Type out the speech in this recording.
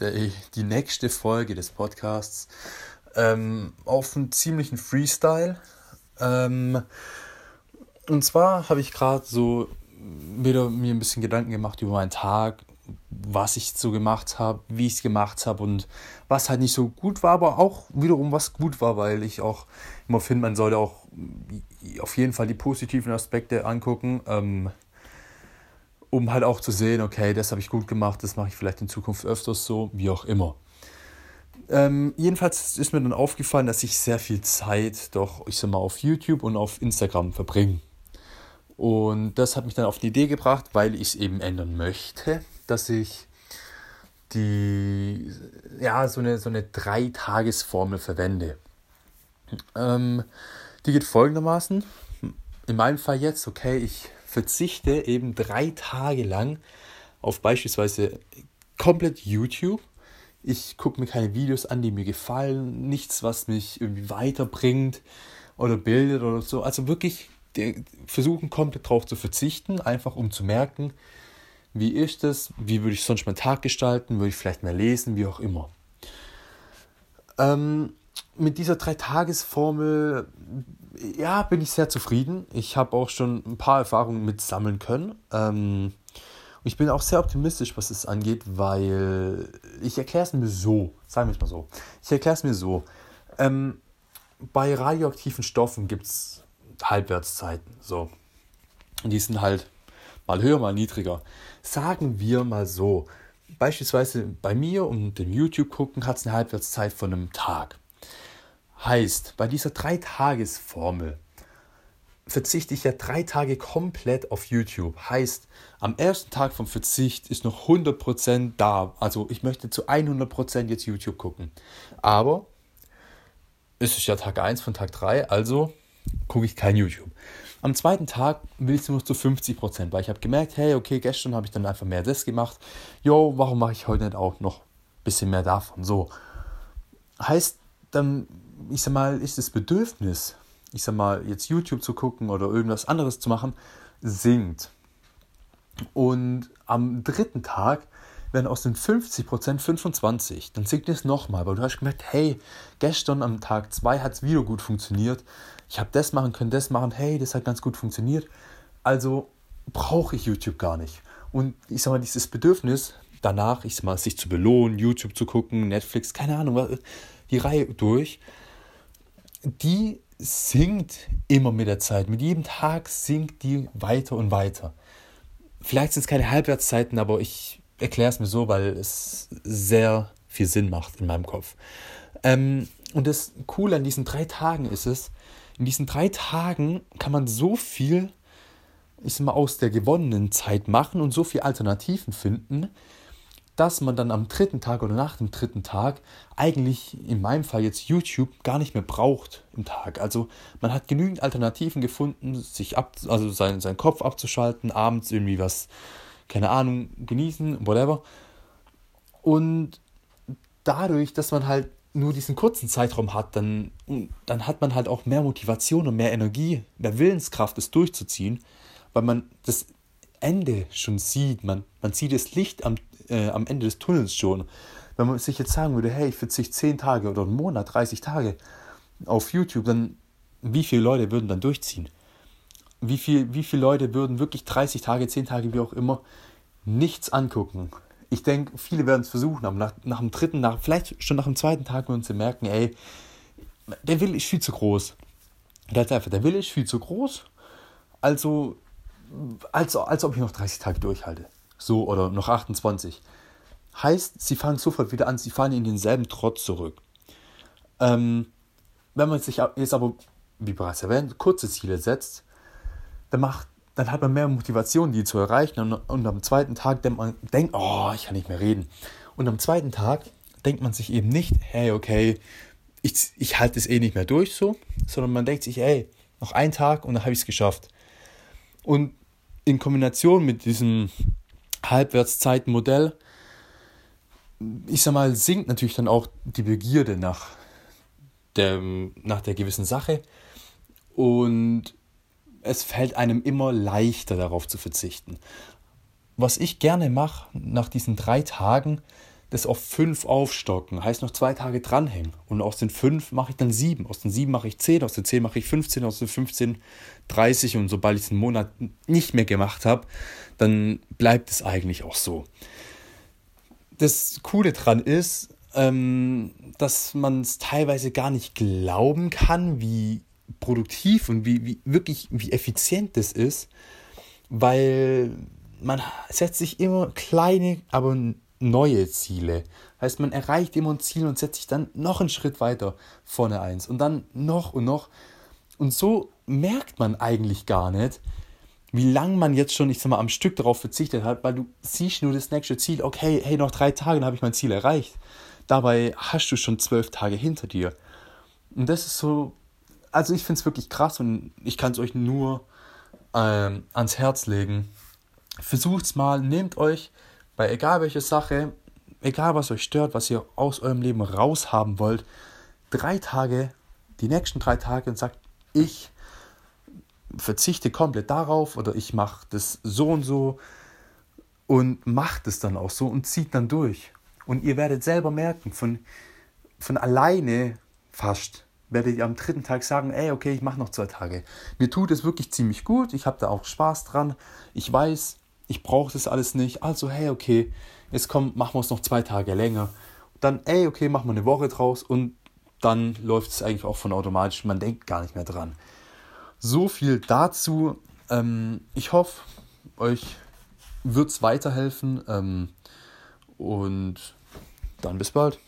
die nächste Folge des Podcasts ähm, auf einen ziemlichen Freestyle. Ähm, und zwar habe ich gerade so wieder mir ein bisschen Gedanken gemacht über meinen Tag, was ich so gemacht habe, wie ich es gemacht habe und was halt nicht so gut war, aber auch wiederum was gut war, weil ich auch immer finde, man sollte auch auf jeden Fall die positiven Aspekte angucken, ähm, um halt auch zu sehen, okay, das habe ich gut gemacht, das mache ich vielleicht in Zukunft öfters so, wie auch immer. Ähm, jedenfalls ist mir dann aufgefallen, dass ich sehr viel Zeit doch, ich sag mal, auf YouTube und auf Instagram verbringe. Und das hat mich dann auf die Idee gebracht, weil ich es eben ändern möchte, dass ich die, ja, so eine, so eine Dreitagesformel verwende. Ähm, die geht folgendermaßen. In meinem Fall jetzt, okay, ich verzichte eben drei Tage lang auf beispielsweise komplett YouTube. Ich gucke mir keine Videos an, die mir gefallen, nichts, was mich irgendwie weiterbringt oder bildet oder so. Also wirklich versuchen komplett darauf zu verzichten, einfach um zu merken, wie ist es, wie würde ich sonst meinen Tag gestalten, würde ich vielleicht mehr lesen, wie auch immer. Ähm, mit dieser Dreitagesformel, ja, bin ich sehr zufrieden. Ich habe auch schon ein paar Erfahrungen mit sammeln können. Ähm, ich bin auch sehr optimistisch, was es angeht, weil ich erkläre es mir so, sagen wir es mal so. Ich erkläre es mir so. Ähm, bei radioaktiven Stoffen gibt es Halbwertszeiten. So. Und die sind halt mal höher, mal niedriger. Sagen wir mal so. Beispielsweise bei mir und dem YouTube gucken hat es eine Halbwertszeit von einem Tag. Heißt, bei dieser Drei-Tages-Formel verzichte ich ja drei Tage komplett auf YouTube. Heißt, am ersten Tag vom Verzicht ist noch 100% da. Also ich möchte zu 100% jetzt YouTube gucken. Aber es ist ja Tag 1 von Tag 3, also gucke ich kein YouTube. Am zweiten Tag will ich nur zu 50%, weil ich habe gemerkt, hey, okay, gestern habe ich dann einfach mehr das gemacht. Jo, warum mache ich heute nicht auch noch ein bisschen mehr davon? So. Heißt, dann, ich sag mal, ist das Bedürfnis, ich sag mal, jetzt YouTube zu gucken oder irgendwas anderes zu machen, sinkt. Und am dritten Tag werden aus den 50% 25. Dann sinkt es nochmal, weil du hast gemerkt, hey, gestern am Tag 2 hat es wieder gut funktioniert ich habe das machen können, das machen, hey, das hat ganz gut funktioniert. Also brauche ich YouTube gar nicht. Und ich sag mal, dieses Bedürfnis danach, ich sag mal, sich zu belohnen, YouTube zu gucken, Netflix, keine Ahnung, die Reihe durch, die sinkt immer mit der Zeit. Mit jedem Tag sinkt die weiter und weiter. Vielleicht sind es keine Halbwertszeiten, aber ich erkläre es mir so, weil es sehr viel Sinn macht in meinem Kopf. Ähm, und das Coole an diesen drei Tagen ist es, in diesen drei Tagen kann man so viel, ich sag mal, aus der gewonnenen Zeit machen und so viele Alternativen finden, dass man dann am dritten Tag oder nach dem dritten Tag eigentlich in meinem Fall jetzt YouTube gar nicht mehr braucht im Tag. Also man hat genügend Alternativen gefunden, sich ab, also sein, seinen Kopf abzuschalten, abends irgendwie was, keine Ahnung, genießen, whatever. Und dadurch, dass man halt nur diesen kurzen Zeitraum hat, dann, dann hat man halt auch mehr Motivation und mehr Energie, mehr Willenskraft, es durchzuziehen, weil man das Ende schon sieht. Man, man sieht das Licht am, äh, am Ende des Tunnels schon. Wenn man sich jetzt sagen würde, hey, ich verzichte 10 Tage oder einen Monat, 30 Tage auf YouTube, dann wie viele Leute würden dann durchziehen? Wie, viel, wie viele Leute würden wirklich 30 Tage, 10 Tage, wie auch immer, nichts angucken? ich denke, viele werden es versuchen, aber nach, nach dem dritten, nach, vielleicht schon nach dem zweiten Tag werden sie merken, ey, der Wille ist viel zu groß. Ganz einfach, der Wille ist viel zu groß. Also, als, als ob ich noch 30 Tage durchhalte. So, oder noch 28. Heißt, sie fangen sofort wieder an, sie fahren in denselben Trott zurück. Ähm, wenn man sich jetzt aber, wie bereits erwähnt, kurze Ziele setzt, dann macht dann hat man mehr Motivation, die zu erreichen. Und, und am zweiten Tag denkt man, denkt, oh, ich kann nicht mehr reden. Und am zweiten Tag denkt man sich eben nicht, hey, okay, ich, ich halte es eh nicht mehr durch so, sondern man denkt sich, hey, noch ein Tag und dann habe ich es geschafft. Und in Kombination mit diesem Halbwertszeitenmodell, ich sag mal, sinkt natürlich dann auch die Begierde nach der, nach der gewissen Sache. Und es fällt einem immer leichter darauf zu verzichten. Was ich gerne mache nach diesen drei Tagen, das auf fünf aufstocken, heißt noch zwei Tage dranhängen. Und aus den fünf mache ich dann sieben. Aus den sieben mache ich zehn, aus den zehn mache ich 15, aus den 15 30. Und sobald ich es einen Monat nicht mehr gemacht habe, dann bleibt es eigentlich auch so. Das Coole dran ist, ähm, dass man es teilweise gar nicht glauben kann, wie produktiv und wie, wie wirklich wie effizient das ist, weil man setzt sich immer kleine, aber neue Ziele. Heißt, man erreicht immer ein Ziel und setzt sich dann noch einen Schritt weiter vorne eins und dann noch und noch. Und so merkt man eigentlich gar nicht, wie lange man jetzt schon, ich sag mal, am Stück darauf verzichtet hat, weil du siehst nur das nächste Ziel, okay, hey, noch drei Tage, dann habe ich mein Ziel erreicht. Dabei hast du schon zwölf Tage hinter dir. Und das ist so, also ich finde es wirklich krass und ich kann es euch nur ähm, ans Herz legen. Versucht es mal, nehmt euch bei egal welcher Sache, egal was euch stört, was ihr aus eurem Leben raushaben wollt, drei Tage, die nächsten drei Tage und sagt, ich verzichte komplett darauf oder ich mache das so und so und macht es dann auch so und zieht dann durch. Und ihr werdet selber merken, von, von alleine fast, werdet ihr am dritten Tag sagen, ey, okay, ich mache noch zwei Tage. Mir tut es wirklich ziemlich gut, ich habe da auch Spaß dran. Ich weiß, ich brauche das alles nicht. Also, hey, okay, jetzt komm, machen wir es noch zwei Tage länger. Dann, ey, okay, machen wir eine Woche draus und dann läuft es eigentlich auch von automatisch. Man denkt gar nicht mehr dran. So viel dazu. Ähm, ich hoffe, euch wird es weiterhelfen. Ähm, und dann bis bald.